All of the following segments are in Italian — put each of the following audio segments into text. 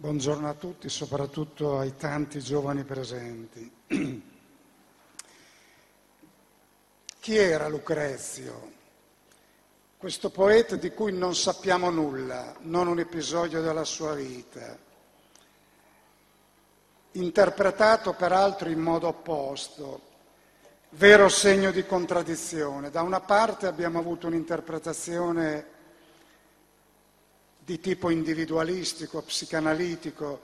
Buongiorno a tutti, soprattutto ai tanti giovani presenti. Chi era Lucrezio? Questo poeta di cui non sappiamo nulla, non un episodio della sua vita, interpretato peraltro in modo opposto, vero segno di contraddizione. Da una parte abbiamo avuto un'interpretazione di tipo individualistico, psicanalitico,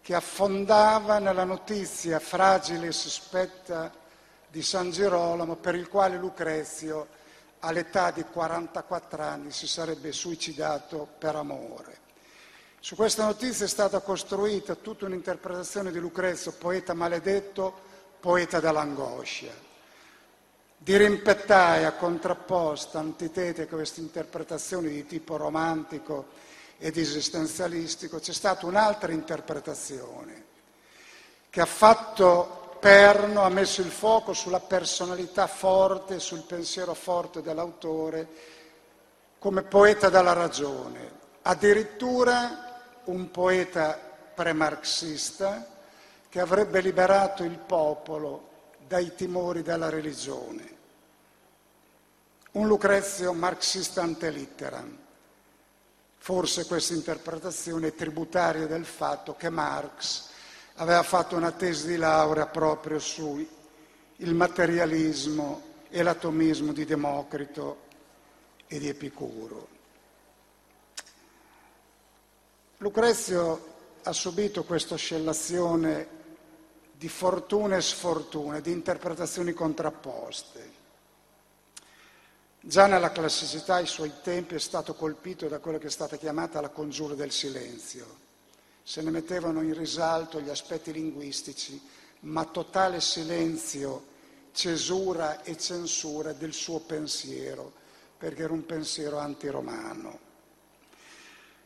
che affondava nella notizia fragile e sospetta di San Girolamo per il quale Lucrezio all'età di 44 anni si sarebbe suicidato per amore. Su questa notizia è stata costruita tutta un'interpretazione di Lucrezio, poeta maledetto, poeta dell'angoscia. Di rimpettaia contrapposta, antitetica a queste interpretazioni di tipo romantico ed esistenzialistico, c'è stata un'altra interpretazione che ha fatto perno, ha messo il fuoco sulla personalità forte, sul pensiero forte dell'autore come poeta della ragione, addirittura un poeta premarxista che avrebbe liberato il popolo dai timori della religione. Un Lucrezio marxista ante litteram. Forse questa interpretazione è tributaria del fatto che Marx aveva fatto una tesi di laurea proprio sul materialismo e l'atomismo di Democrito e di Epicuro. Lucrezio ha subito questa oscillazione di fortuna e sfortuna, di interpretazioni contrapposte. Già nella classicità ai suoi tempi è stato colpito da quello che è stata chiamata la congiura del silenzio. Se ne mettevano in risalto gli aspetti linguistici, ma totale silenzio, cesura e censura del suo pensiero, perché era un pensiero antiromano.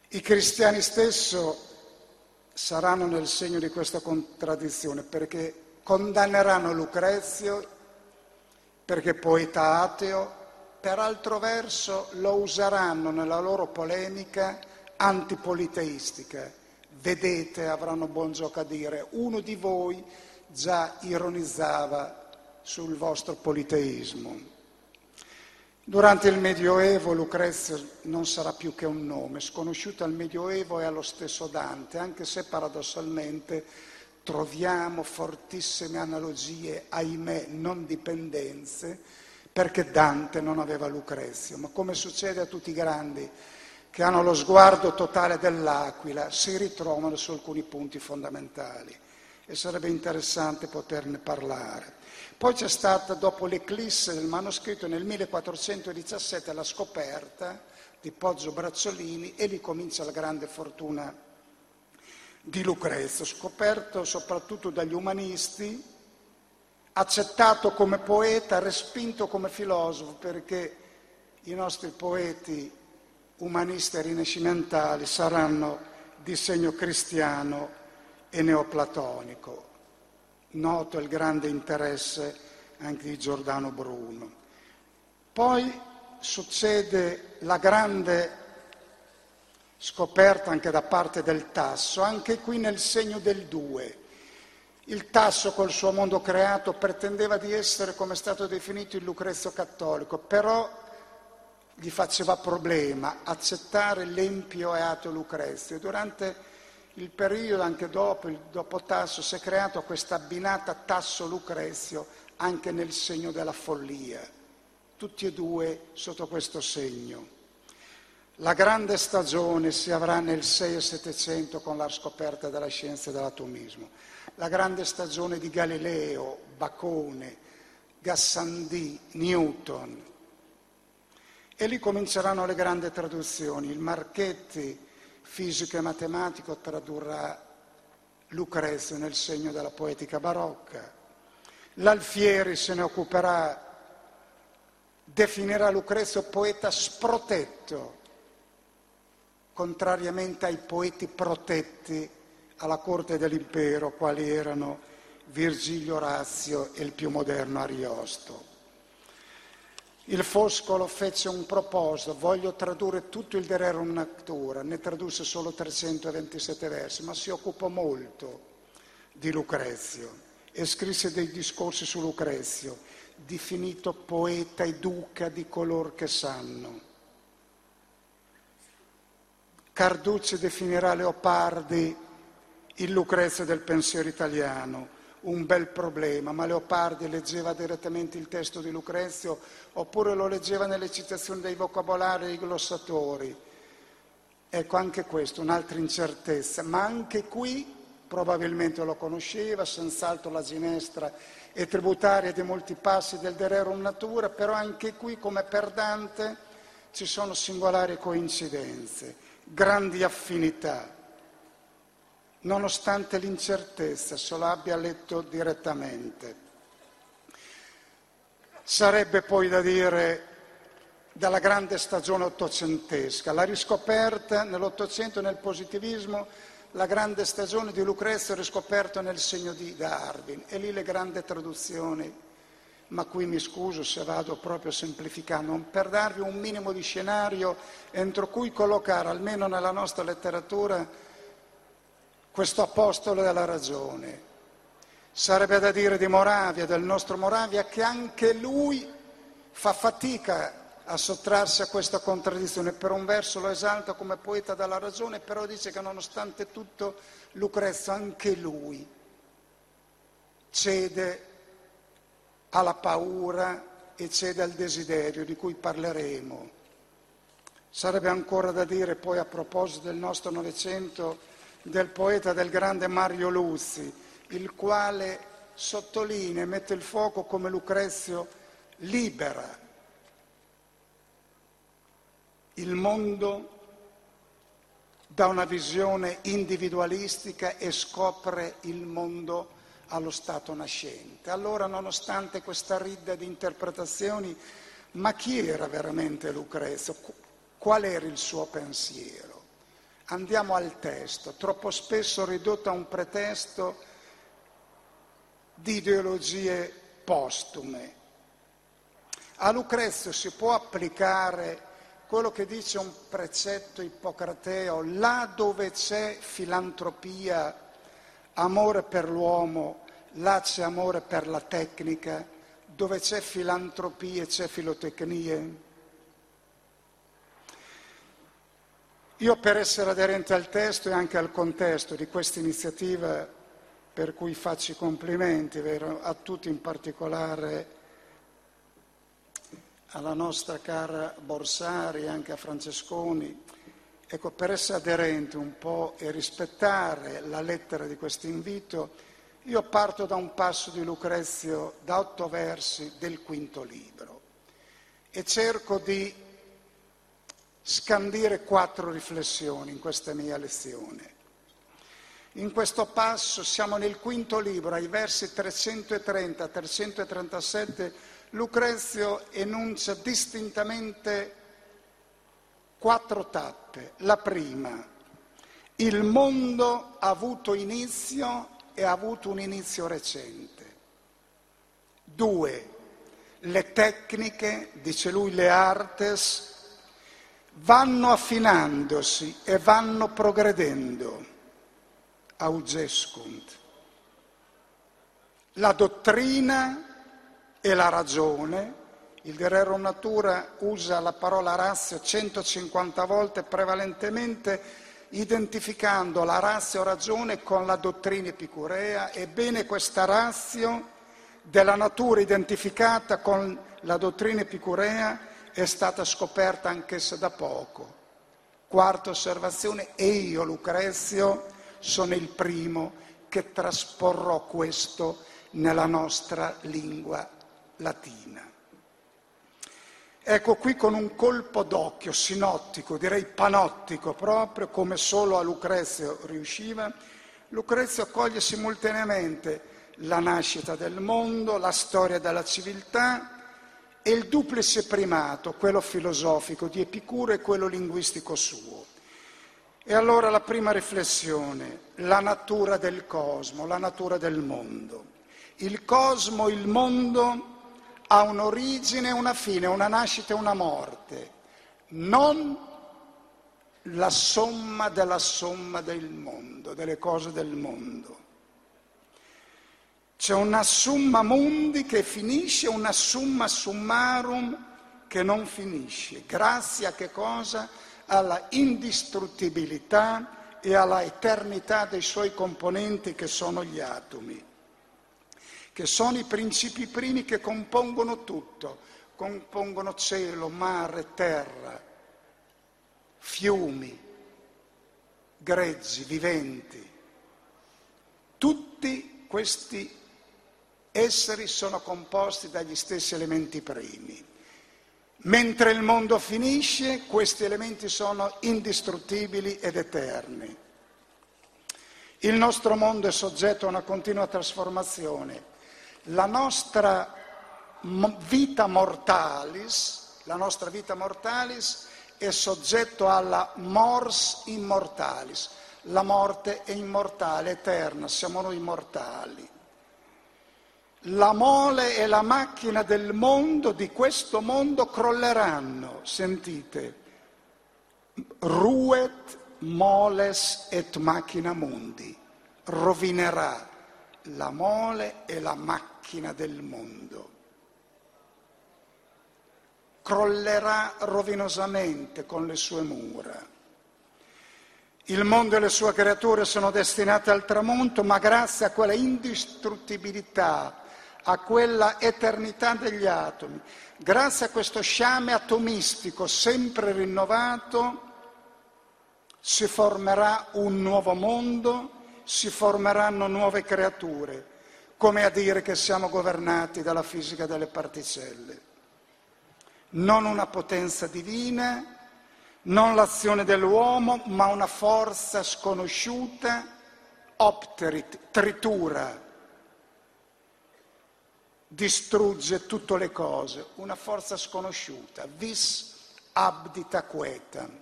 I cristiani stesso saranno nel segno di questa contraddizione perché condanneranno Lucrezio perché poeta ateo, per altro verso lo useranno nella loro polemica antipoliteistica. Vedete, avranno buon gioco a dire, uno di voi già ironizzava sul vostro politeismo. Durante il Medioevo Lucrezio non sarà più che un nome, sconosciuto al Medioevo e allo stesso Dante, anche se paradossalmente troviamo fortissime analogie, ahimè non dipendenze, perché Dante non aveva Lucrezio, ma come succede a tutti i grandi che hanno lo sguardo totale dell'aquila, si ritrovano su alcuni punti fondamentali e sarebbe interessante poterne parlare. Poi c'è stata, dopo l'eclisse del manoscritto, nel 1417 la scoperta di Poggio Brazzolini e lì comincia la grande fortuna di Lucrezio, scoperto soprattutto dagli umanisti, accettato come poeta, respinto come filosofo, perché i nostri poeti umanisti e rinascimentali saranno di segno cristiano e neoplatonico noto il grande interesse anche di Giordano Bruno. Poi succede la grande scoperta anche da parte del Tasso, anche qui nel segno del due. Il Tasso col suo mondo creato pretendeva di essere, come è stato definito, il Lucrezio cattolico, però gli faceva problema accettare l'empio e ateo Lucrezio. Durante il periodo anche dopo, il dopo Tasso, si è creata questa abbinata Tasso-Lucrezio anche nel segno della follia, tutti e due sotto questo segno. La grande stagione si avrà nel 6 e 700 con la scoperta della scienza dell'atomismo, la grande stagione di Galileo, Bacone, Gassandì, Newton. E lì cominceranno le grandi traduzioni, il Marchetti, fisico e matematico tradurrà Lucrezio nel segno della poetica barocca. L'Alfieri se ne occuperà, definirà Lucrezio poeta sprotetto, contrariamente ai poeti protetti alla corte dell'impero, quali erano Virgilio Orazio e il più moderno Ariosto. Il Foscolo fece un proposito, voglio tradurre tutto il De Rerum Natura, ne tradusse solo 327 versi, ma si occupò molto di Lucrezio e scrisse dei discorsi su Lucrezio, definito poeta e duca di color che sanno. Carducci definirà Leopardi il Lucrezio del pensiero italiano un bel problema, ma Leopardi leggeva direttamente il testo di Lucrezio oppure lo leggeva nelle citazioni dei vocabolari dei glossatori. Ecco anche questo, un'altra incertezza, ma anche qui probabilmente lo conosceva, senz'altro la ginestra è tributaria di molti passi del De Rerum Natura, però anche qui come per Dante ci sono singolari coincidenze, grandi affinità nonostante l'incertezza, se lo abbia letto direttamente. Sarebbe poi da dire dalla grande stagione ottocentesca, la riscoperta nell'Ottocento nel positivismo, la grande stagione di Lucrezio riscoperta nel segno di Darwin e lì le grandi traduzioni, ma qui mi scuso se vado proprio semplificando, per darvi un minimo di scenario entro cui collocare, almeno nella nostra letteratura, questo apostolo della ragione. Sarebbe da dire di Moravia, del nostro Moravia, che anche lui fa fatica a sottrarsi a questa contraddizione. Per un verso lo esalta come poeta della ragione, però dice che nonostante tutto Lucrezio, anche lui, cede alla paura e cede al desiderio di cui parleremo. Sarebbe ancora da dire poi a proposito del nostro Novecento del poeta del grande Mario Luzzi, il quale sottolinea e mette il fuoco come Lucrezio libera il mondo da una visione individualistica e scopre il mondo allo stato nascente. Allora, nonostante questa ridda di interpretazioni, ma chi era veramente Lucrezio? Qual era il suo pensiero? Andiamo al testo, troppo spesso ridotto a un pretesto di ideologie postume. A Lucrezio si può applicare quello che dice un precetto ippocrateo, là dove c'è filantropia, amore per l'uomo, là c'è amore per la tecnica, dove c'è filantropia c'è filotecnie. Io per essere aderente al testo e anche al contesto di questa iniziativa, per cui faccio i complimenti a tutti, in particolare alla nostra cara Borsari anche a Francesconi, ecco, per essere aderente un po' e rispettare la lettera di questo invito, io parto da un passo di Lucrezio da otto versi del quinto libro e cerco di scandire quattro riflessioni in questa mia lezione. In questo passo siamo nel quinto libro, ai versi 330-337, Lucrezio enuncia distintamente quattro tappe. La prima, il mondo ha avuto inizio e ha avuto un inizio recente. Due, le tecniche, dice lui, le artes, vanno affinandosi e vanno progredendo. Augescunt. La dottrina e la ragione, il Guerrero Natura usa la parola razio 150 volte prevalentemente identificando la razio ragione con la dottrina epicurea, ebbene questa razio della natura identificata con la dottrina epicurea è stata scoperta anch'essa da poco. Quarta osservazione, e io, Lucrezio, sono il primo che trasporrò questo nella nostra lingua latina. Ecco qui con un colpo d'occhio sinottico, direi panottico proprio, come solo a Lucrezio riusciva, Lucrezio coglie simultaneamente la nascita del mondo, la storia della civiltà, e il duplice primato, quello filosofico di Epicuro e quello linguistico suo. E allora la prima riflessione, la natura del cosmo, la natura del mondo. Il cosmo, il mondo ha un'origine e una fine, una nascita e una morte, non la somma della somma del mondo, delle cose del mondo. C'è una summa mundi che finisce, una summa summarum che non finisce. Grazie a che cosa? Alla indistruttibilità e alla eternità dei suoi componenti che sono gli atomi che sono i principi primi che compongono tutto, compongono cielo, mare, terra, fiumi, grezzi, viventi. Tutti questi esseri sono composti dagli stessi elementi primi. Mentre il mondo finisce, questi elementi sono indistruttibili ed eterni. Il nostro mondo è soggetto a una continua trasformazione la nostra vita mortalis, la nostra vita mortalis è soggetto alla mors immortalis. La morte è immortale, eterna, siamo noi mortali. La mole e la macchina del mondo, di questo mondo, crolleranno. Sentite, ruet moles et machina mundi, rovinerà la mole e la macchina del mondo. Crollerà rovinosamente con le sue mura. Il mondo e le sue creature sono destinate al tramonto, ma grazie a quella indistruttibilità, a quella eternità degli atomi, grazie a questo sciame atomistico sempre rinnovato, si formerà un nuovo mondo si formeranno nuove creature, come a dire che siamo governati dalla fisica delle particelle. Non una potenza divina, non l'azione dell'uomo, ma una forza sconosciuta, opterit, tritura, distrugge tutte le cose, una forza sconosciuta, vis abdita quetam.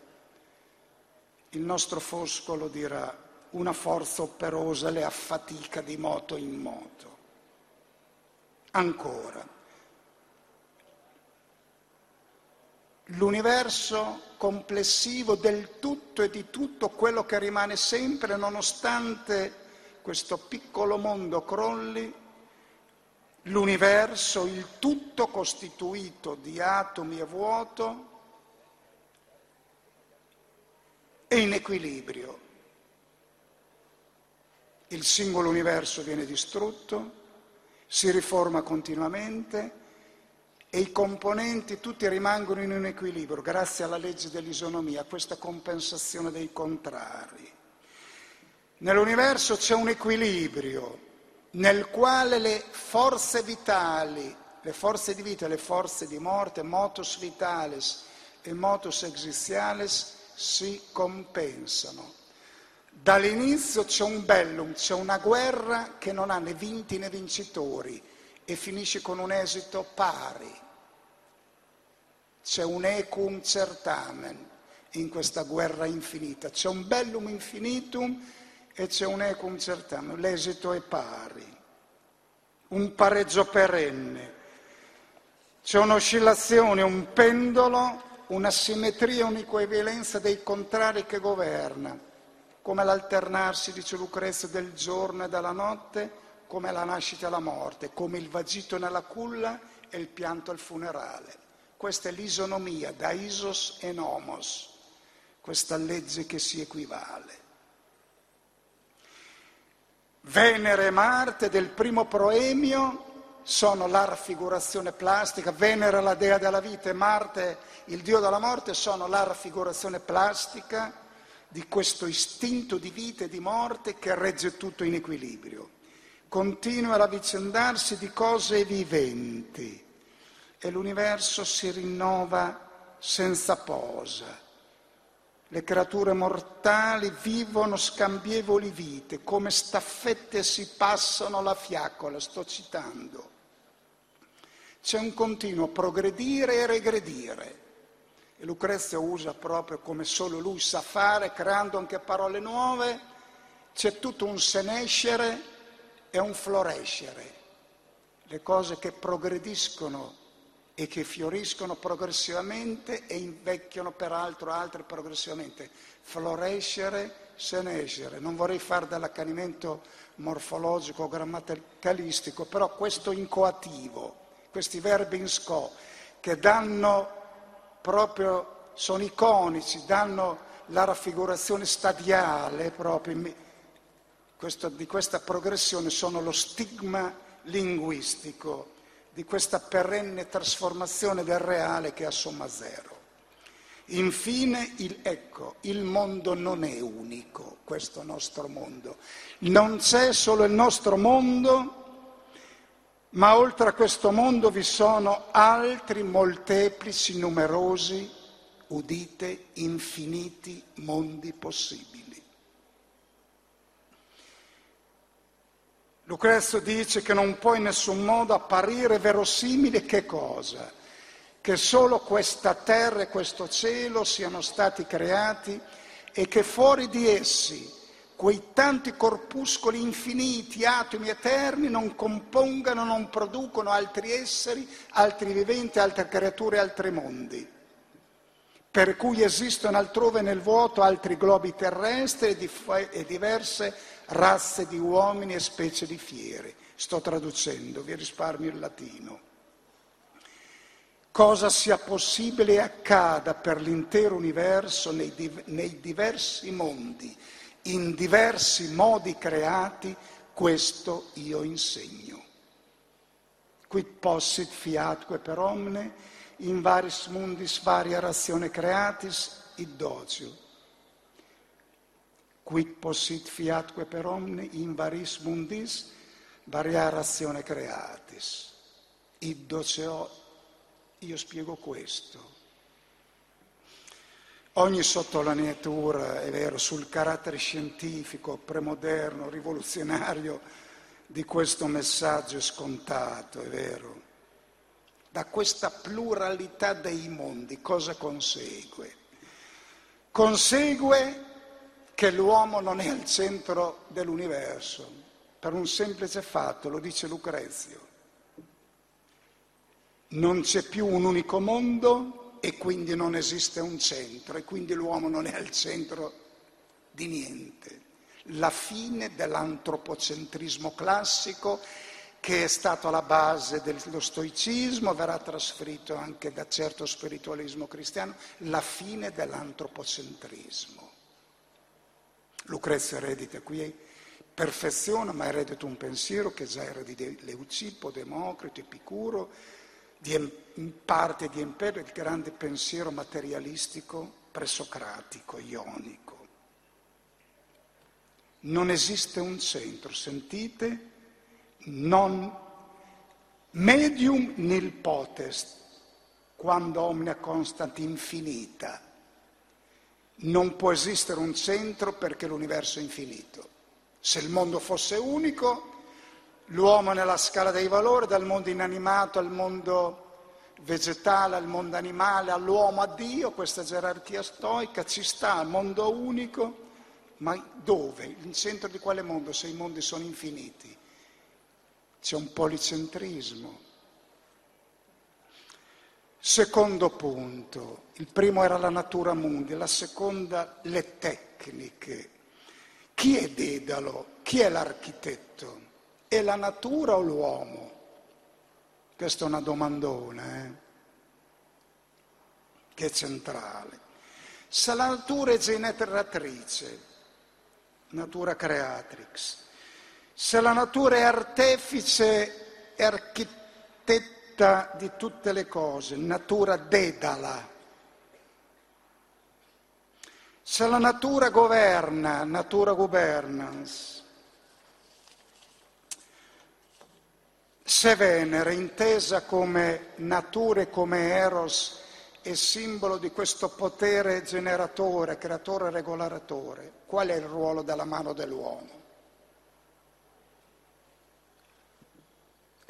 Il nostro foscolo dirà una forza operosa le affatica di moto in moto. Ancora. L'universo complessivo del tutto e di tutto quello che rimane sempre nonostante questo piccolo mondo crolli, l'universo, il tutto costituito di atomi e vuoto, è in equilibrio il singolo universo viene distrutto, si riforma continuamente e i componenti tutti rimangono in un equilibrio grazie alla legge dell'isonomia, a questa compensazione dei contrari. Nell'universo c'è un equilibrio nel quale le forze vitali, le forze di vita e le forze di morte, motus vitalis e motus existialis, si compensano. Dall'inizio c'è un bellum, c'è una guerra che non ha né vinti né vincitori e finisce con un esito pari. C'è un equum certamen in questa guerra infinita, c'è un bellum infinitum e c'è un equum certamen, l'esito è pari, un pareggio perenne, c'è un'oscillazione, un pendolo, una simmetria, un'equivalenza dei contrari che governa come l'alternarsi, dice Lucrezia, del giorno e della notte, come la nascita e la morte, come il vagito nella culla e il pianto al funerale. Questa è l'isonomia, da isos e nomos, questa legge che si equivale. Venere e Marte del primo proemio sono la raffigurazione plastica, Venere la dea della vita e Marte il dio della morte sono la raffigurazione plastica di questo istinto di vita e di morte che regge tutto in equilibrio. Continua l'avvicendarsi di cose viventi e l'universo si rinnova senza posa. Le creature mortali vivono scambievoli vite, come staffette si passano la fiaccola, sto citando. C'è un continuo progredire e regredire e Lucrezia usa proprio come solo lui sa fare, creando anche parole nuove, c'è tutto un senescere e un florescere. Le cose che progrediscono e che fioriscono progressivamente e invecchiano peraltro altre progressivamente. Florescere, senescere. Non vorrei fare dell'accanimento morfologico o grammaticalistico, però questo incoativo, questi verbi in sco, che danno proprio, sono iconici, danno la raffigurazione stadiale proprio questo, di questa progressione, sono lo stigma linguistico di questa perenne trasformazione del reale che assomma zero. Infine, il, ecco, il mondo non è unico, questo nostro mondo. Non c'è solo il nostro mondo, ma oltre a questo mondo vi sono altri molteplici, numerosi, udite, infiniti mondi possibili. Lucrezio dice che non può in nessun modo apparire verosimile che cosa? Che solo questa terra e questo cielo siano stati creati e che fuori di essi quei tanti corpuscoli infiniti, atomi eterni, non compongano, non producono altri esseri, altri viventi, altre creature, altri mondi. Per cui esistono altrove nel vuoto altri globi terrestri e diverse razze di uomini e specie di fiere. Sto traducendo, vi risparmio il latino. Cosa sia possibile e accada per l'intero universo nei, div- nei diversi mondi in diversi modi creati, questo io insegno. Quid possit fiatque per omne, in varis mundis varia razione creatis, id docio. Quid possit fiatque per omne, in varis mundis varia razione creatis. Id doceo, io spiego questo. Ogni sottolineatura, è vero, sul carattere scientifico, premoderno, rivoluzionario di questo messaggio è scontato, è vero. Da questa pluralità dei mondi cosa consegue? Consegue che l'uomo non è al centro dell'universo, per un semplice fatto, lo dice Lucrezio. Non c'è più un unico mondo, e quindi non esiste un centro e quindi l'uomo non è al centro di niente. La fine dell'antropocentrismo classico che è stato alla base dello stoicismo, verrà trasferito anche da certo spiritualismo cristiano, la fine dell'antropocentrismo. Lucrezia eredita qui perfeziona, ma eredita un pensiero che già era di Leucippo, Democrito, Epicuro, di, in parte di Empero il grande pensiero materialistico presocratico, ionico. Non esiste un centro, sentite, non medium nil potest, quando omnia constant infinita. Non può esistere un centro perché l'universo è infinito. Se il mondo fosse unico, l'uomo nella scala dei valori, dal mondo inanimato al mondo vegetale, al mondo animale, all'uomo, a Dio, questa gerarchia stoica ci sta, al mondo unico, ma dove? In centro di quale mondo? Se i mondi sono infiniti. C'è un policentrismo. Secondo punto, il primo era la natura mundi, la seconda le tecniche. Chi è Dedalo? Chi è l'architetto? È la natura o l'uomo? Questa è una domandona, eh? che è centrale. Se la natura è generatrice, natura creatrix, se la natura è artefice e architetta di tutte le cose, natura dedala, se la natura governa, natura governance, Se Venere, intesa come natura e come eros, è simbolo di questo potere generatore, creatore regolatore, qual è il ruolo della mano dell'uomo?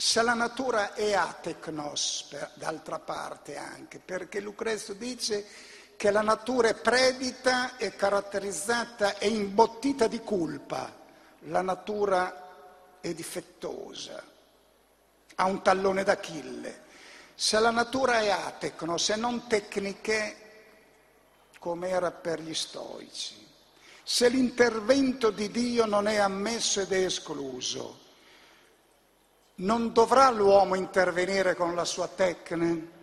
Se la natura è atecnos, d'altra parte anche, perché Lucrezio dice che la natura è predita, è caratterizzata, è imbottita di colpa, la natura è difettosa ha un tallone d'Achille. Se la natura è atecno, se non tecniche, come era per gli stoici, se l'intervento di Dio non è ammesso ed è escluso, non dovrà l'uomo intervenire con la sua tecne?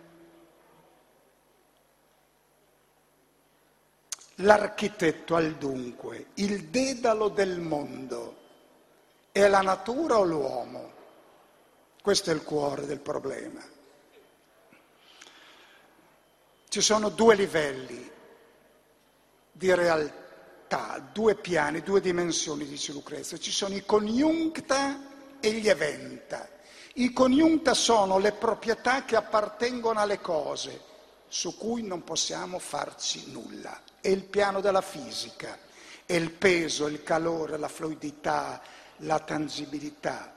L'architetto al dunque, il dedalo del mondo, è la natura o l'uomo? Questo è il cuore del problema. Ci sono due livelli di realtà, due piani, due dimensioni, dice Lucrezia. Ci sono i coniuncta e gli eventa. I coniuncta sono le proprietà che appartengono alle cose, su cui non possiamo farci nulla. È il piano della fisica, è il peso, il calore, la fluidità, la tangibilità,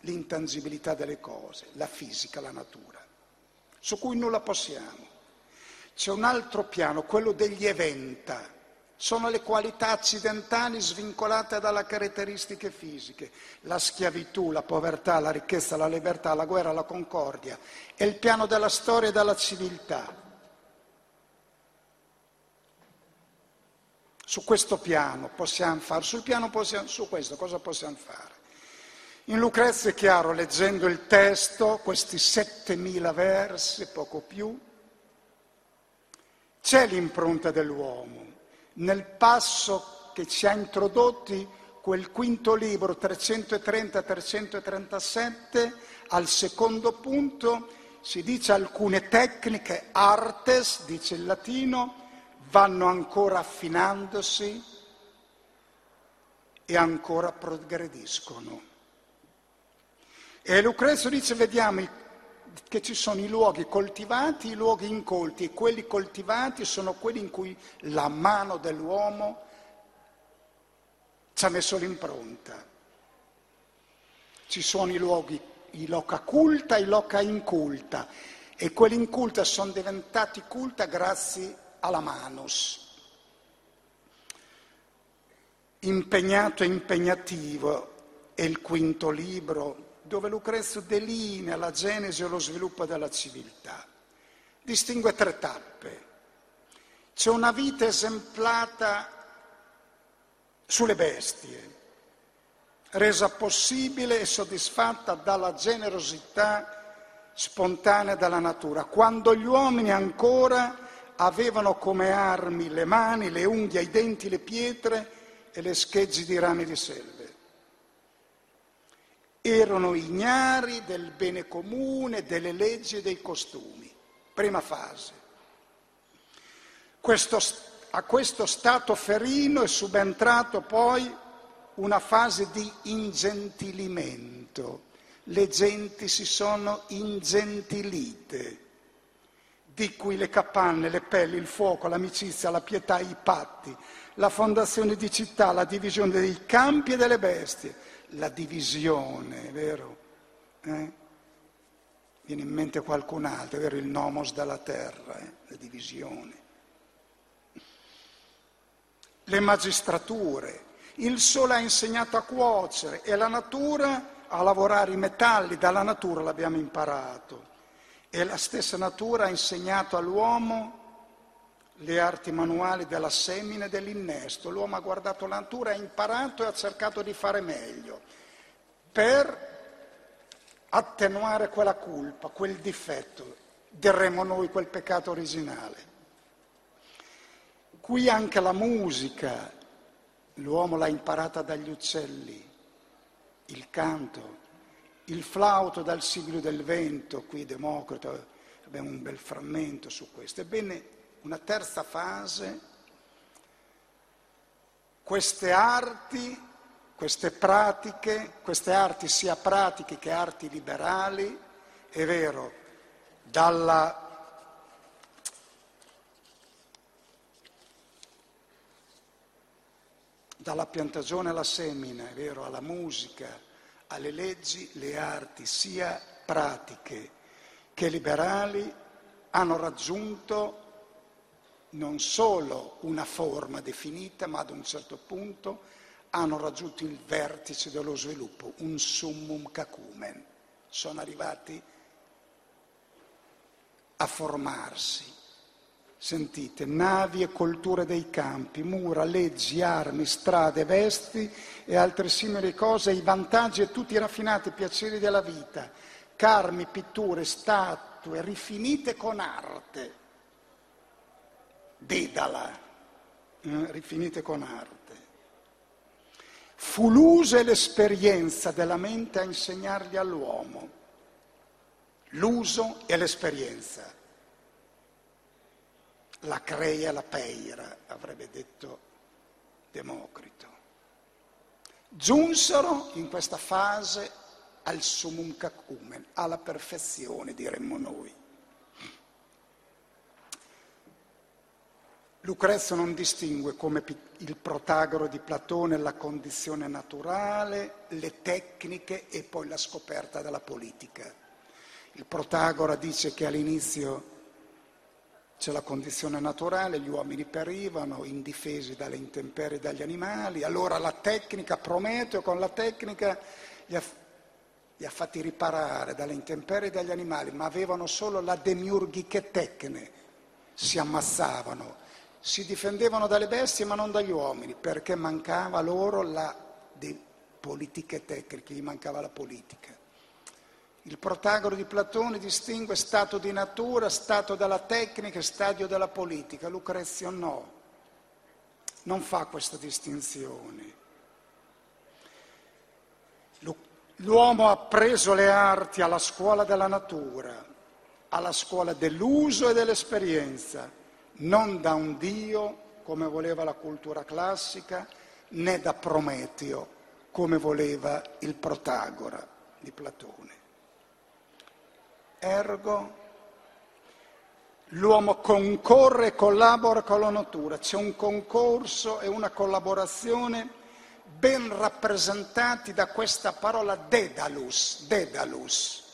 l'intangibilità delle cose, la fisica, la natura, su cui nulla possiamo. C'è un altro piano, quello degli eventa, sono le qualità accidentali svincolate dalle caratteristiche fisiche, la schiavitù, la povertà, la ricchezza, la libertà, la guerra, la concordia. È il piano della storia e della civiltà. Su questo piano possiamo fare, sul piano possiamo, su questo cosa possiamo fare? In Lucrezia è chiaro, leggendo il testo, questi 7000 versi, poco più, c'è l'impronta dell'uomo nel passo che ci ha introdotti quel quinto libro 330-337, al secondo punto si dice alcune tecniche, artes, dice il latino, vanno ancora affinandosi e ancora progrediscono. E Lucrezio dice, vediamo che ci sono i luoghi coltivati, i luoghi incolti e quelli coltivati sono quelli in cui la mano dell'uomo ci ha messo l'impronta. Ci sono i luoghi, i loca culta e i loca inculta e quelli inculta sono diventati culta grazie alla manus. Impegnato e impegnativo è il quinto libro dove Lucrezio delinea la genesi e lo sviluppo della civiltà. Distingue tre tappe. C'è una vita esemplata sulle bestie, resa possibile e soddisfatta dalla generosità spontanea della natura, quando gli uomini ancora avevano come armi le mani, le unghie, i denti, le pietre e le schegge di rami di selva erano ignari del bene comune, delle leggi e dei costumi. Prima fase. Questo, a questo stato ferino è subentrato poi una fase di ingentilimento. Le genti si sono ingentilite, di cui le capanne, le pelli, il fuoco, l'amicizia, la pietà, i patti, la fondazione di città, la divisione dei campi e delle bestie la divisione, vero? Eh? Viene in mente qualcun altro, vero? Il nomos della terra, eh? la divisione. Le magistrature, il sole ha insegnato a cuocere e la natura a lavorare i metalli, dalla natura l'abbiamo imparato. E la stessa natura ha insegnato all'uomo le arti manuali della semina e dell'innesto. L'uomo ha guardato la natura, ha imparato e ha cercato di fare meglio per attenuare quella colpa, quel difetto. Diremmo noi quel peccato originale. Qui anche la musica, l'uomo l'ha imparata dagli uccelli, il canto, il flauto dal siglio del vento, qui Democrito abbiamo un bel frammento su questo. Ebbene, una terza fase, queste arti, queste pratiche, queste arti sia pratiche che arti liberali, è vero, dalla, dalla piantagione alla semina, è vero, alla musica, alle leggi, le arti sia pratiche che liberali hanno raggiunto non solo una forma definita, ma ad un certo punto hanno raggiunto il vertice dello sviluppo, un summum cacumen. Sono arrivati a formarsi. Sentite, navi e colture dei campi, mura, leggi, armi, strade, vesti e altre simili cose, i vantaggi e tutti i raffinati piaceri della vita, carmi, pitture, statue, rifinite con arte. Dedala, eh, rifinite con arte. Fu l'uso e l'esperienza della mente a insegnargli all'uomo. L'uso e l'esperienza la creia, la peira, avrebbe detto Democrito. Giunsero in questa fase al sumum cacumen, alla perfezione, diremmo noi. Lucrezio non distingue come il protagoro di Platone la condizione naturale, le tecniche e poi la scoperta della politica. Il protagora dice che all'inizio c'è la condizione naturale, gli uomini perivano indifesi dalle intemperie dagli animali, allora la tecnica, Prometeo con la tecnica li ha, li ha fatti riparare dalle intemperie dagli animali, ma avevano solo la demiurghiche tecne, si ammazzavano, si difendevano dalle bestie ma non dagli uomini, perché mancava loro la de politiche tecniche, gli mancava la politica. Il protagoro di Platone distingue stato di natura, stato della tecnica e stadio della politica. Lucrezio no, non fa questa distinzione. L'uomo ha preso le arti alla scuola della natura, alla scuola dell'uso e dell'esperienza, non da un Dio come voleva la cultura classica, né da Prometeo come voleva il protagora di Platone. Ergo, l'uomo concorre e collabora con la natura, c'è un concorso e una collaborazione ben rappresentati da questa parola Dedalus, Dedalus.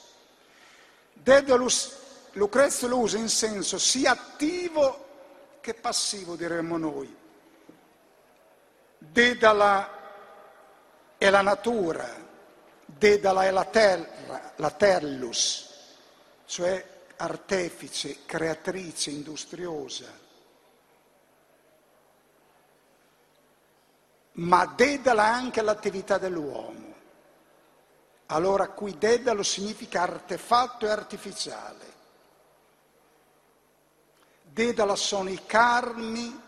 Dedalus, Lucrezio lo usa in senso sia attivo che passivo, diremmo noi. Dedala è la natura, Dedala è la terra, la tellus cioè artefice, creatrice, industriosa. Ma dedala anche l'attività dell'uomo. Allora qui dedalo significa artefatto e artificiale. Dedala sono i carmi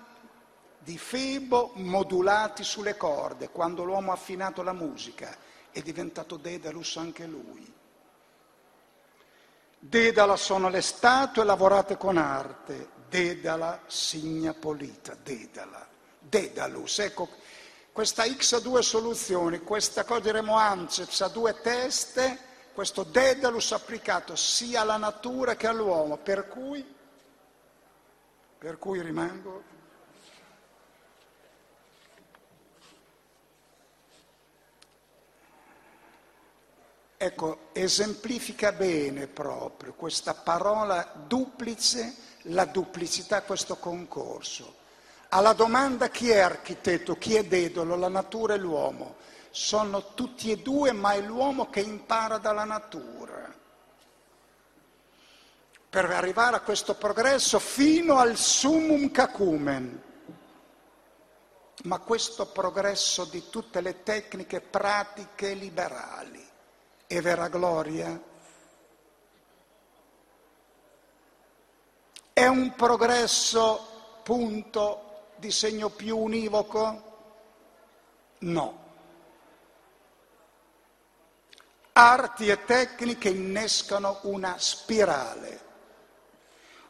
di Febo modulati sulle corde. Quando l'uomo ha affinato la musica è diventato Dedalus anche lui. Dedala sono le statue lavorate con arte, Dedala signa polita, Dedala, Dedalus. Ecco, questa X ha due soluzioni, questa cosa diremo Anceps ha due teste, questo Dedalus applicato sia alla natura che all'uomo, per cui, per cui rimango Ecco, esemplifica bene proprio questa parola duplice, la duplicità, questo concorso. Alla domanda chi è architetto, chi è dedolo, la natura e l'uomo, sono tutti e due, ma è l'uomo che impara dalla natura. Per arrivare a questo progresso fino al summum cacumen. Ma questo progresso di tutte le tecniche pratiche liberali e vera gloria? È un progresso, punto, di segno più univoco? No. Arti e tecniche innescano una spirale,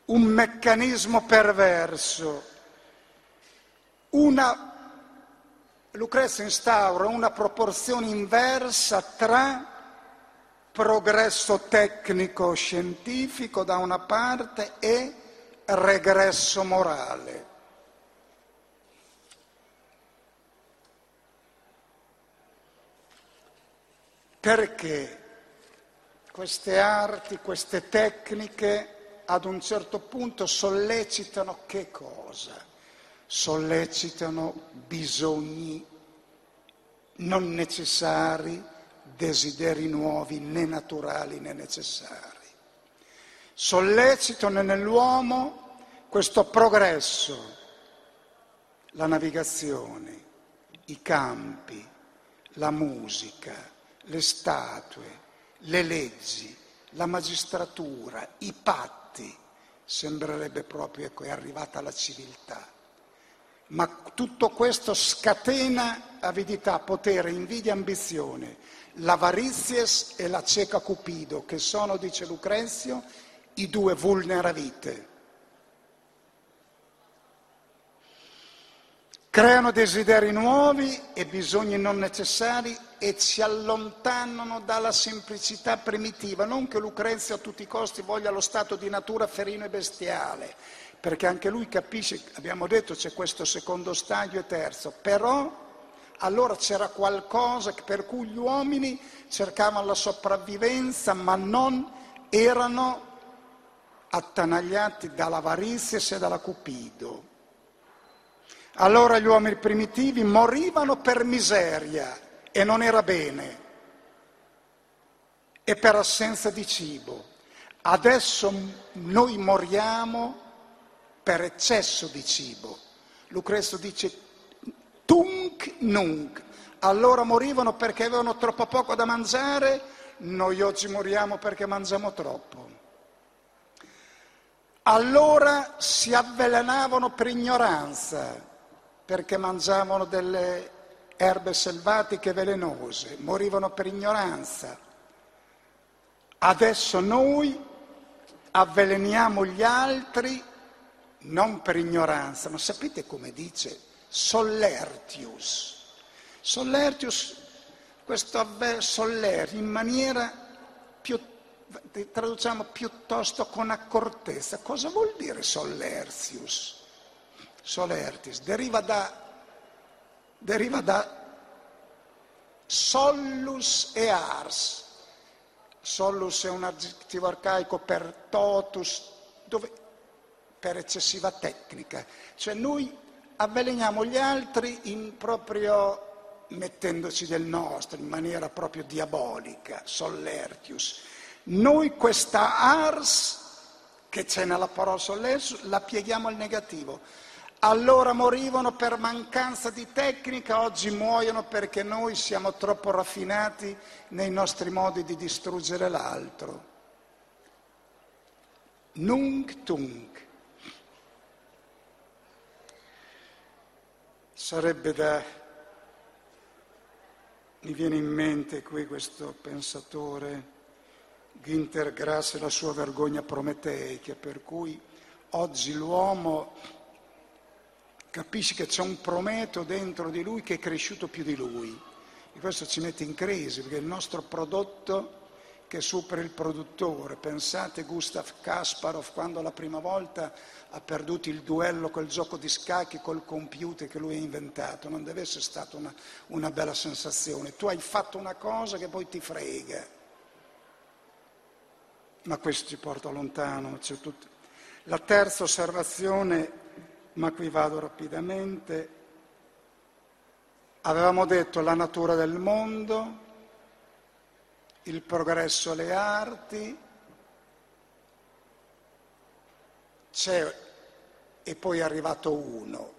un meccanismo perverso, una Lucrezia instaura una proporzione inversa tra progresso tecnico scientifico da una parte e regresso morale. Perché queste arti, queste tecniche ad un certo punto sollecitano che cosa? Sollecitano bisogni non necessari desideri nuovi né naturali né necessari. sollecitano nell'uomo questo progresso, la navigazione, i campi, la musica, le statue, le leggi, la magistratura, i patti, sembrerebbe proprio che è arrivata la civiltà. Ma tutto questo scatena avidità, potere, invidia, ambizione, l'avarizies e la cieca cupido, che sono, dice Lucrezio, i due vulneravite. Creano desideri nuovi e bisogni non necessari e ci allontanano dalla semplicità primitiva. Non che Lucrezio a tutti i costi voglia lo stato di natura ferino e bestiale, perché anche lui capisce, abbiamo detto c'è questo secondo stadio e terzo, però allora c'era qualcosa per cui gli uomini cercavano la sopravvivenza, ma non erano attanagliati dall'avarizia e dalla cupido. Allora gli uomini primitivi morivano per miseria e non era bene e per assenza di cibo. Adesso noi moriamo per eccesso di cibo. Lucrezio dice tunc nunc. Allora morivano perché avevano troppo poco da mangiare, noi oggi moriamo perché mangiamo troppo. Allora si avvelenavano per ignoranza, perché mangiavano delle erbe selvatiche velenose, morivano per ignoranza. Adesso noi avveleniamo gli altri non per ignoranza, ma sapete come dice Sollertius? Sollertius, questo avver soller in maniera più, traduciamo piuttosto con accortezza. Cosa vuol dire Sollertius? Solertis, deriva da, deriva da sollus e ars. Sollus è un aggettivo arcaico per totus, dove, per eccessiva tecnica. Cioè noi avveleniamo gli altri proprio mettendoci del nostro, in maniera proprio diabolica, sollertius. Noi questa ars che c'è nella parola sollertius la pieghiamo al negativo allora morivano per mancanza di tecnica, oggi muoiono perché noi siamo troppo raffinati nei nostri modi di distruggere l'altro. Nunc tung. Sarebbe da... Mi viene in mente qui questo pensatore, Günther Grass e la sua vergogna prometeica, per cui oggi l'uomo capisci che c'è un prometo dentro di lui che è cresciuto più di lui. E questo ci mette in crisi, perché il nostro prodotto che supera il produttore. Pensate Gustav Kasparov quando la prima volta ha perduto il duello col gioco di scacchi col computer che lui ha inventato. Non deve essere stata una, una bella sensazione. Tu hai fatto una cosa che poi ti frega. Ma questo ci porta lontano. La terza osservazione ma qui vado rapidamente. Avevamo detto la natura del mondo, il progresso alle arti, c'è e poi è arrivato uno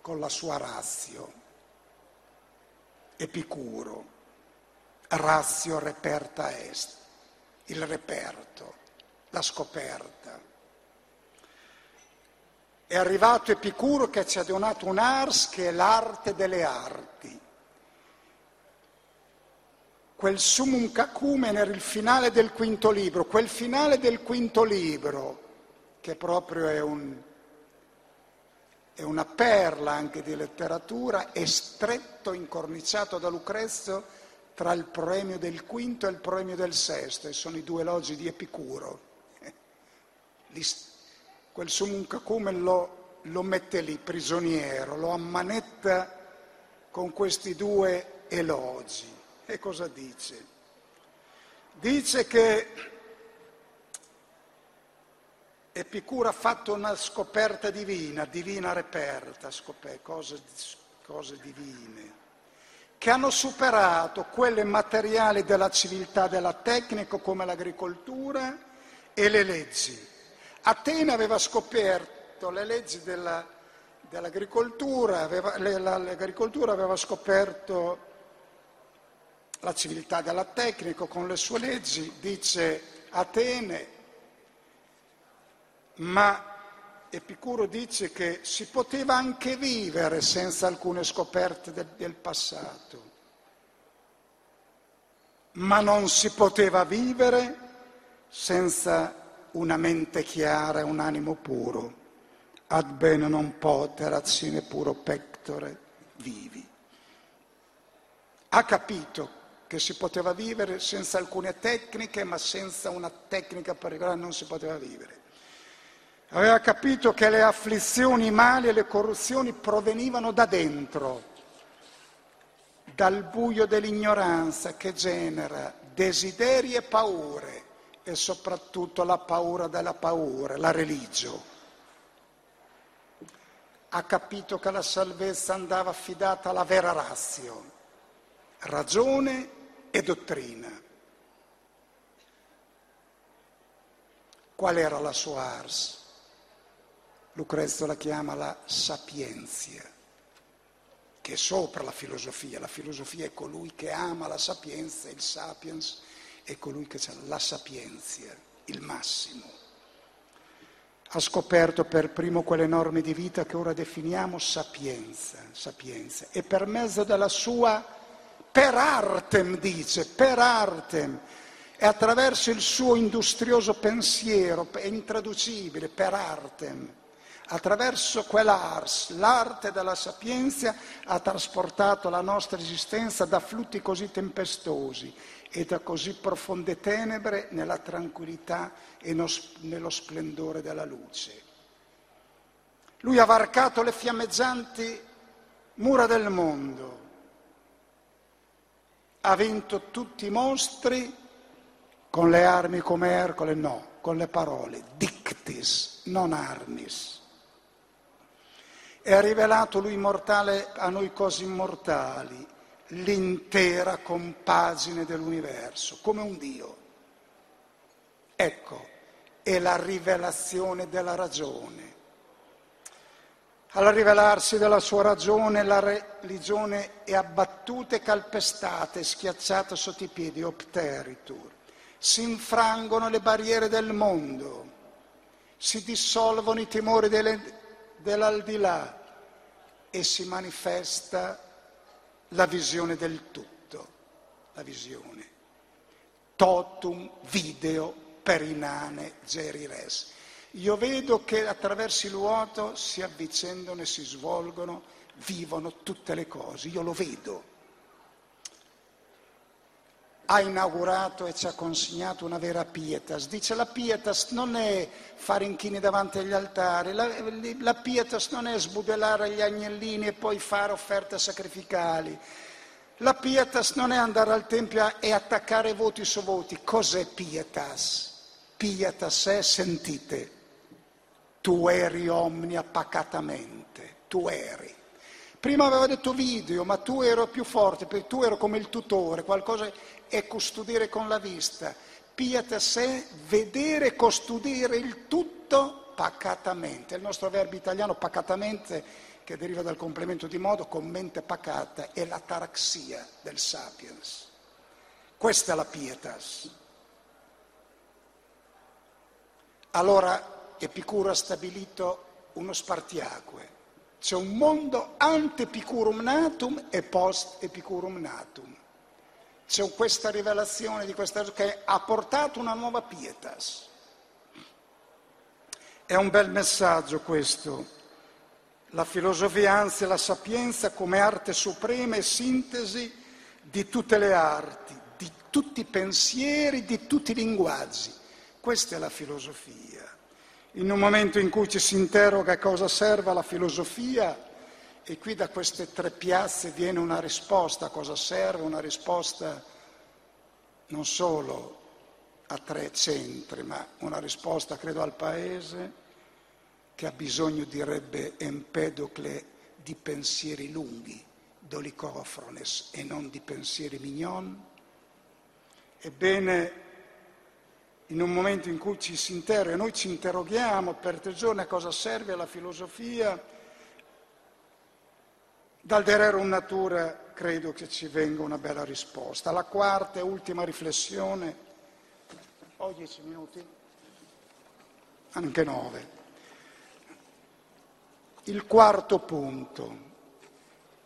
con la sua razio, Epicuro, razio reperta est, il reperto, la scoperta. È arrivato Epicuro che ci ha donato un'ars che è l'arte delle arti. Quel sumum cacumen era il finale del quinto libro, quel finale del quinto libro, che proprio è, un, è una perla anche di letteratura, è stretto, incorniciato da Lucrezio tra il proemio del quinto e il proemio del sesto, e sono i due elogi di Epicuro quel sumum cacumen lo, lo mette lì prigioniero, lo ammanetta con questi due elogi. E cosa dice? Dice che Epicuro ha fatto una scoperta divina, divina reperta, scopè, cose, cose divine, che hanno superato quelle materiali della civiltà della tecnica come l'agricoltura e le leggi. Atene aveva scoperto le leggi della, dell'agricoltura, aveva, l'agricoltura aveva scoperto la civiltà della tecnica con le sue leggi, dice Atene, ma Epicuro dice che si poteva anche vivere senza alcune scoperte del, del passato, ma non si poteva vivere senza una mente chiara e un animo puro. Ad bene non poter, sine puro pectore vivi. Ha capito che si poteva vivere senza alcune tecniche, ma senza una tecnica particolare non si poteva vivere. Aveva capito che le afflizioni, i mali e le corruzioni provenivano da dentro, dal buio dell'ignoranza che genera desideri e paure e soprattutto la paura della paura, la religio. Ha capito che la salvezza andava affidata alla vera razio, ragione e dottrina. Qual era la sua ars? Lucrezio la chiama la sapienzia, che è sopra la filosofia. La filosofia è colui che ama la sapienza, il sapiens è colui che ha la sapienzia, il massimo. Ha scoperto per primo quelle norme di vita che ora definiamo sapienza, sapienza. E per mezzo della sua per artem, dice, per artem, e attraverso il suo industrioso pensiero, è intraducibile, per artem, attraverso quell'ars, l'arte della sapienza, ha trasportato la nostra esistenza da flutti così tempestosi e da così profonde tenebre nella tranquillità e nello splendore della luce. Lui ha varcato le fiammeggianti mura del mondo ha vinto tutti i mostri con le armi come Ercole, no, con le parole, dictis, non armis. E ha rivelato lui immortale a noi cose immortali, l'intera compagine dell'universo, come un Dio. Ecco, è la rivelazione della ragione al rivelarsi della sua ragione, la religione è abbattuta e calpestata e schiacciata sotto i piedi, opteritur. Si infrangono le barriere del mondo, si dissolvono i timori delle, dell'aldilà e si manifesta la visione del tutto, la visione. Totum video perinane gerires io vedo che attraverso il vuoto si avvicendano e si svolgono, vivono tutte le cose, io lo vedo. Ha inaugurato e ci ha consegnato una vera pietas. Dice la pietas non è fare inchini davanti agli altari, la, la pietas non è sbudellare gli agnellini e poi fare offerte sacrificali. La pietas non è andare al tempio e attaccare voti su voti. Cos'è pietas? Pietas è, sentite, tu eri omnia pacatamente, tu eri. Prima aveva detto video, ma tu ero più forte, tu ero come il tutore, qualcosa è custodire con la vista. Piate sé, vedere, custodire il tutto pacatamente. Il nostro verbo italiano pacatamente, che deriva dal complemento di modo, con mente pacata, è l'ataraxia del sapiens. Questa è la pietas. Allora Epicuro ha stabilito uno spartiacque. C'è un mondo ante Epicurum natum e post Epicurum natum. C'è questa rivelazione di questa che ha portato una nuova pietas. È un bel messaggio questo. La filosofia, anzi la sapienza come arte suprema e sintesi di tutte le arti, di tutti i pensieri, di tutti i linguaggi. Questa è la filosofia in un momento in cui ci si interroga a cosa serva la filosofia e qui da queste tre piazze viene una risposta. A cosa serve, una risposta non solo a tre centri, ma una risposta credo al Paese che ha bisogno, direbbe Empedocle, di pensieri lunghi, dolicofrones e non di pensieri mignon. Ebbene, in un momento in cui ci si interroga, noi ci interroghiamo per tre giorni a cosa serve la filosofia, dal Dererum Natura credo che ci venga una bella risposta. La quarta e ultima riflessione, ho dieci minuti, anche nove. Il quarto punto.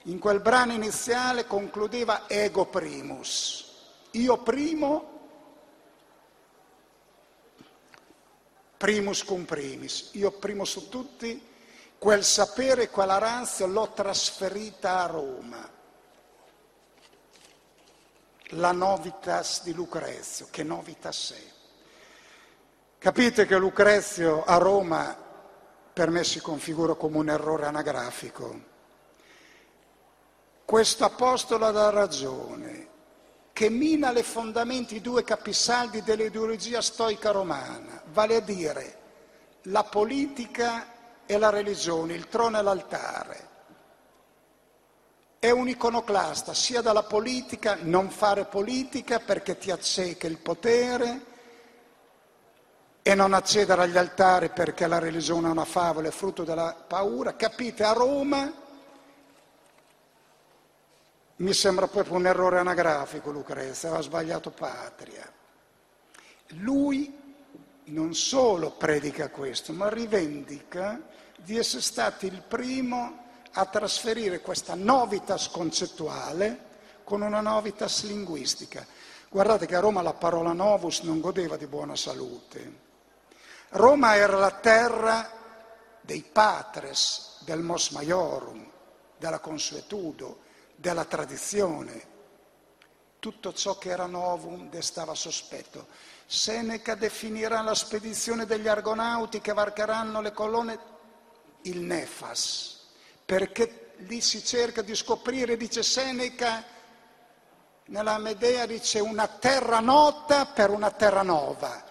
In quel brano iniziale concludeva ego primus. Io primo primus cum primis, io primo su tutti, quel sapere quella razza l'ho trasferita a Roma. La novitas di Lucrezio, che novitas è? Capite che Lucrezio a Roma per me si configura come un errore anagrafico. Questo apostolo dà ragione, che mina le fondamenti due capisaldi dell'ideologia stoica romana, vale a dire la politica e la religione, il trono e l'altare. È un iconoclasta sia dalla politica, non fare politica perché ti acceca il potere e non accedere agli altari perché la religione è una favola, è frutto della paura. Capite, a Roma mi sembra proprio un errore anagrafico Lucrezia, aveva sbagliato patria. Lui non solo predica questo, ma rivendica di essere stato il primo a trasferire questa novitas concettuale con una novitas linguistica. Guardate che a Roma la parola novus non godeva di buona salute. Roma era la terra dei patres, del mos maiorum, della consuetudo, della tradizione. Tutto ciò che era novum destava sospetto. Seneca definirà la spedizione degli argonauti che varcheranno le colonne il nefas, perché lì si cerca di scoprire, dice Seneca, nella Medea dice una terra nota per una terra nuova.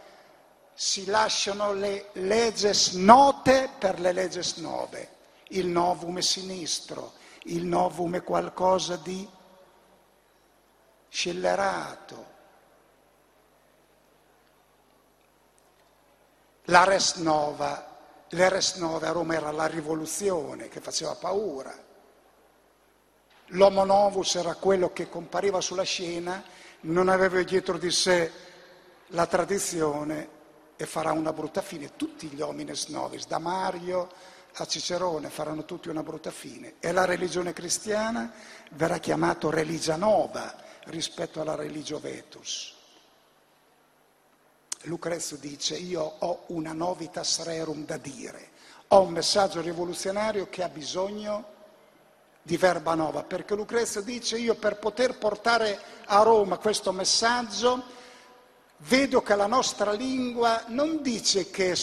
Si lasciano le legges note per le legges nuove. Il novum è sinistro, il novum è qualcosa di scellerato. La res nova, le res nove a Roma era la rivoluzione che faceva paura. L'homo novus era quello che compariva sulla scena, non aveva dietro di sé la tradizione e farà una brutta fine. Tutti gli homines novis, da Mario a Cicerone faranno tutti una brutta fine e la religione cristiana verrà chiamata religia nova rispetto alla religio vetus. Lucrezio dice io ho una novitas rerum da dire, ho un messaggio rivoluzionario che ha bisogno di verba nova, perché Lucrezio dice io per poter portare a Roma questo messaggio vedo che la nostra lingua non dice che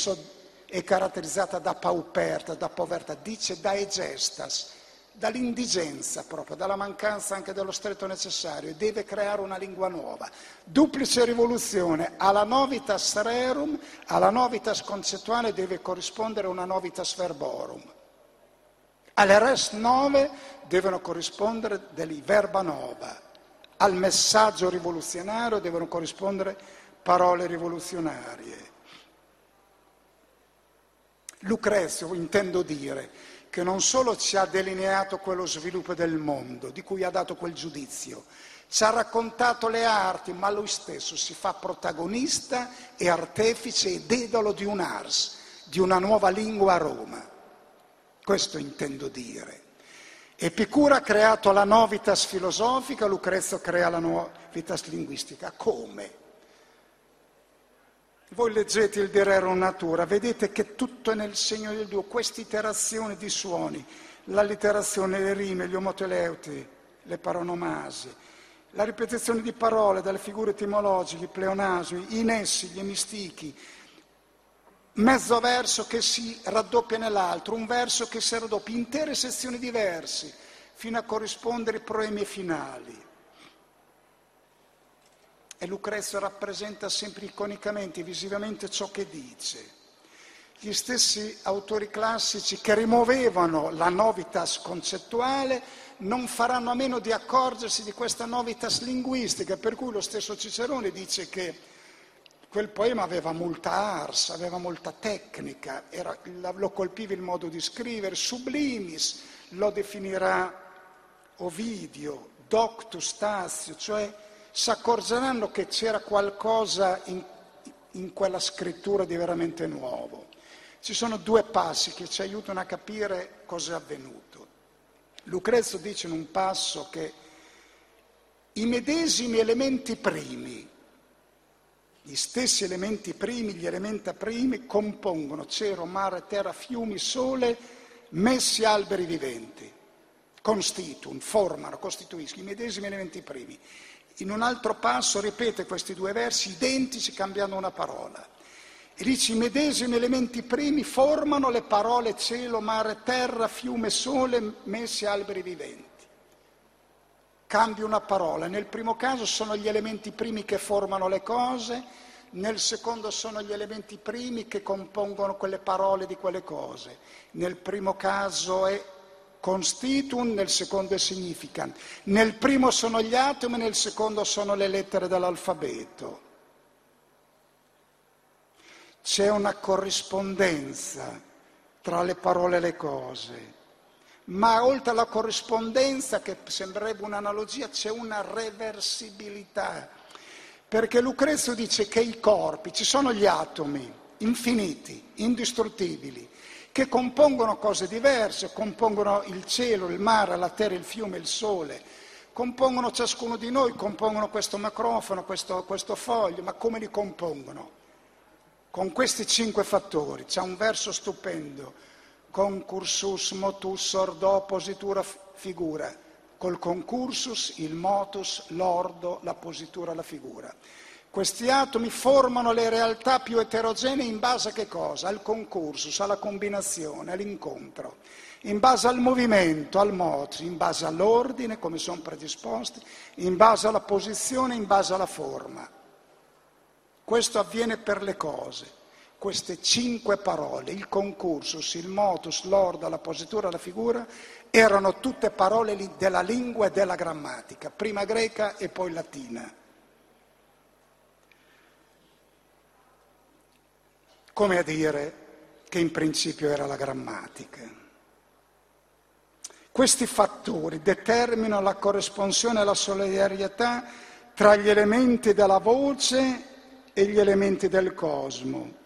è caratterizzata da pauperta, da povertà, dice da egestas, dall'indigenza proprio, dalla mancanza anche dello stretto necessario e deve creare una lingua nuova. Duplice rivoluzione, alla novitas rerum, alla novitas concettuale deve corrispondere una novitas verborum. Alle res nove devono corrispondere delle verba nova. Al messaggio rivoluzionario devono corrispondere parole rivoluzionarie. Lucrezio, intendo dire, che non solo ci ha delineato quello sviluppo del mondo, di cui ha dato quel giudizio, ci ha raccontato le arti, ma lui stesso si fa protagonista e artefice ed idolo di un ars, di una nuova lingua a Roma. Questo intendo dire. Epicuro ha creato la novitas filosofica, Lucrezio crea la novitas linguistica. Come? Voi leggete il Guerrero Natura, vedete che tutto è nel segno del Dio, questa iterazione di suoni, l'allitterazione, le rime, gli omoteleuti, le paronomasi, la ripetizione di parole dalle figure etimologiche, i pleonasmi, i nessi, gli emistichi, mezzo verso che si raddoppia nell'altro, un verso che si raddoppia, intere sezioni diverse, fino a corrispondere ai proemi finali. E Lucrezio rappresenta sempre iconicamente, visivamente ciò che dice. Gli stessi autori classici che rimuovevano la novitas concettuale non faranno a meno di accorgersi di questa novitas linguistica, per cui lo stesso Cicerone dice che Quel poema aveva molta ars, aveva molta tecnica, era, lo colpiva il modo di scrivere, sublimis, lo definirà Ovidio, doctus Tazio, cioè si accorgeranno che c'era qualcosa in, in quella scrittura di veramente nuovo. Ci sono due passi che ci aiutano a capire cosa è avvenuto. Lucrezio dice in un passo che i medesimi elementi primi gli stessi elementi primi, gli elementi primi compongono cielo, mare, terra, fiumi, sole, messi alberi viventi. Constitun, formano, costituiscono i medesimi elementi primi. In un altro passo ripete questi due versi identici cambiando una parola. E dice i medesimi elementi primi formano le parole cielo, mare, terra, fiume, sole, messi alberi viventi cambia una parola. Nel primo caso sono gli elementi primi che formano le cose, nel secondo sono gli elementi primi che compongono quelle parole di quelle cose. Nel primo caso è constituent, nel secondo è significant. Nel primo sono gli atomi, nel secondo sono le lettere dell'alfabeto. C'è una corrispondenza tra le parole e le cose ma oltre alla corrispondenza, che sembrerebbe un'analogia, c'è una reversibilità. Perché Lucrezio dice che i corpi, ci sono gli atomi infiniti, indistruttibili, che compongono cose diverse, compongono il cielo, il mare, la terra, il fiume, il sole, compongono ciascuno di noi, compongono questo microfono, questo, questo foglio, ma come li compongono? Con questi cinque fattori. C'è un verso stupendo concursus motus ordo positura figura. Col concursus, il motus, l'ordo, la positura, la figura. Questi atomi formano le realtà più eterogenee in base a che cosa? Al concursus, alla combinazione, all'incontro, in base al movimento, al motus, in base all'ordine, come sono predisposti, in base alla posizione, in base alla forma. Questo avviene per le cose queste cinque parole, il concursus, il motus, l'ordo, la positura, la figura, erano tutte parole della lingua e della grammatica, prima greca e poi latina. Come a dire che in principio era la grammatica. Questi fattori determinano la corresponsione e la solidarietà tra gli elementi della voce e gli elementi del cosmo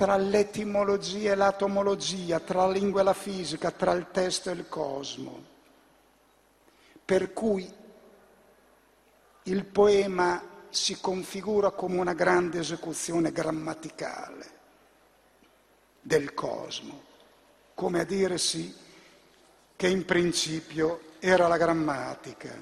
tra l'etimologia e l'atomologia, tra la lingua e la fisica, tra il testo e il cosmo. Per cui il poema si configura come una grande esecuzione grammaticale del cosmo, come a dire sì che in principio era la grammatica.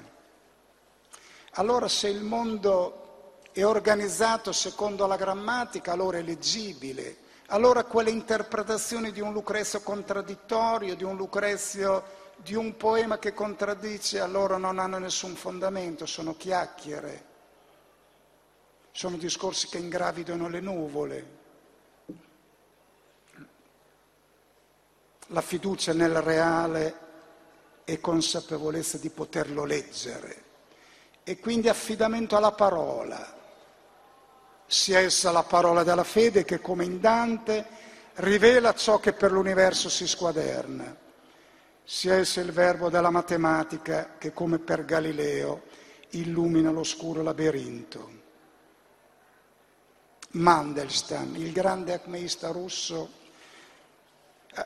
Allora se il mondo è organizzato secondo la grammatica, allora è leggibile, allora quelle interpretazioni di un Lucrezio contraddittorio, di un Lucrezio, di un poema che contraddice, allora non hanno nessun fondamento, sono chiacchiere, sono discorsi che ingravidano le nuvole. La fiducia nel reale e consapevolezza di poterlo leggere e quindi affidamento alla parola sia essa la parola della fede che come in Dante rivela ciò che per l'universo si squaderna, sia essa il verbo della matematica che come per Galileo illumina l'oscuro labirinto. Mandelstam, il grande acmeista russo, eh,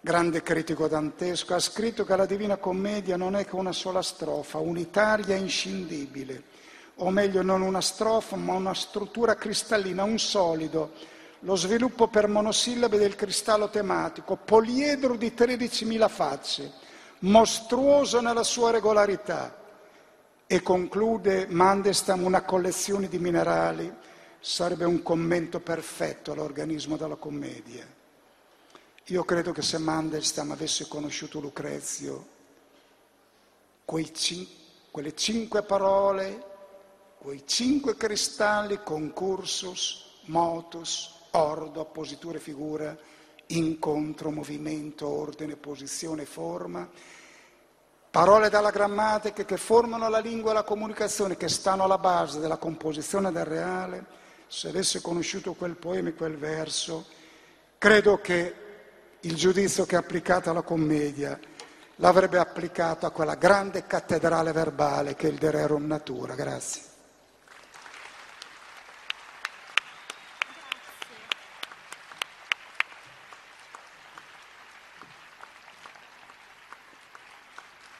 grande critico dantesco, ha scritto che la Divina Commedia non è che una sola strofa, unitaria e inscindibile o meglio non una strofa, ma una struttura cristallina, un solido, lo sviluppo per monosillabe del cristallo tematico, poliedro di 13.000 facce, mostruoso nella sua regolarità. E conclude Mandestam una collezione di minerali, sarebbe un commento perfetto all'organismo della commedia. Io credo che se Mandelstam avesse conosciuto Lucrezio, cin- quelle cinque parole quei cinque cristalli concursus, motus, ordo, appositura e figura, incontro, movimento, ordine, posizione, forma, parole dalla grammatica che formano la lingua e la comunicazione, che stanno alla base della composizione del reale, se avesse conosciuto quel poema e quel verso, credo che il giudizio che ha applicato alla commedia l'avrebbe applicato a quella grande cattedrale verbale che è il De Rerum Natura. Grazie.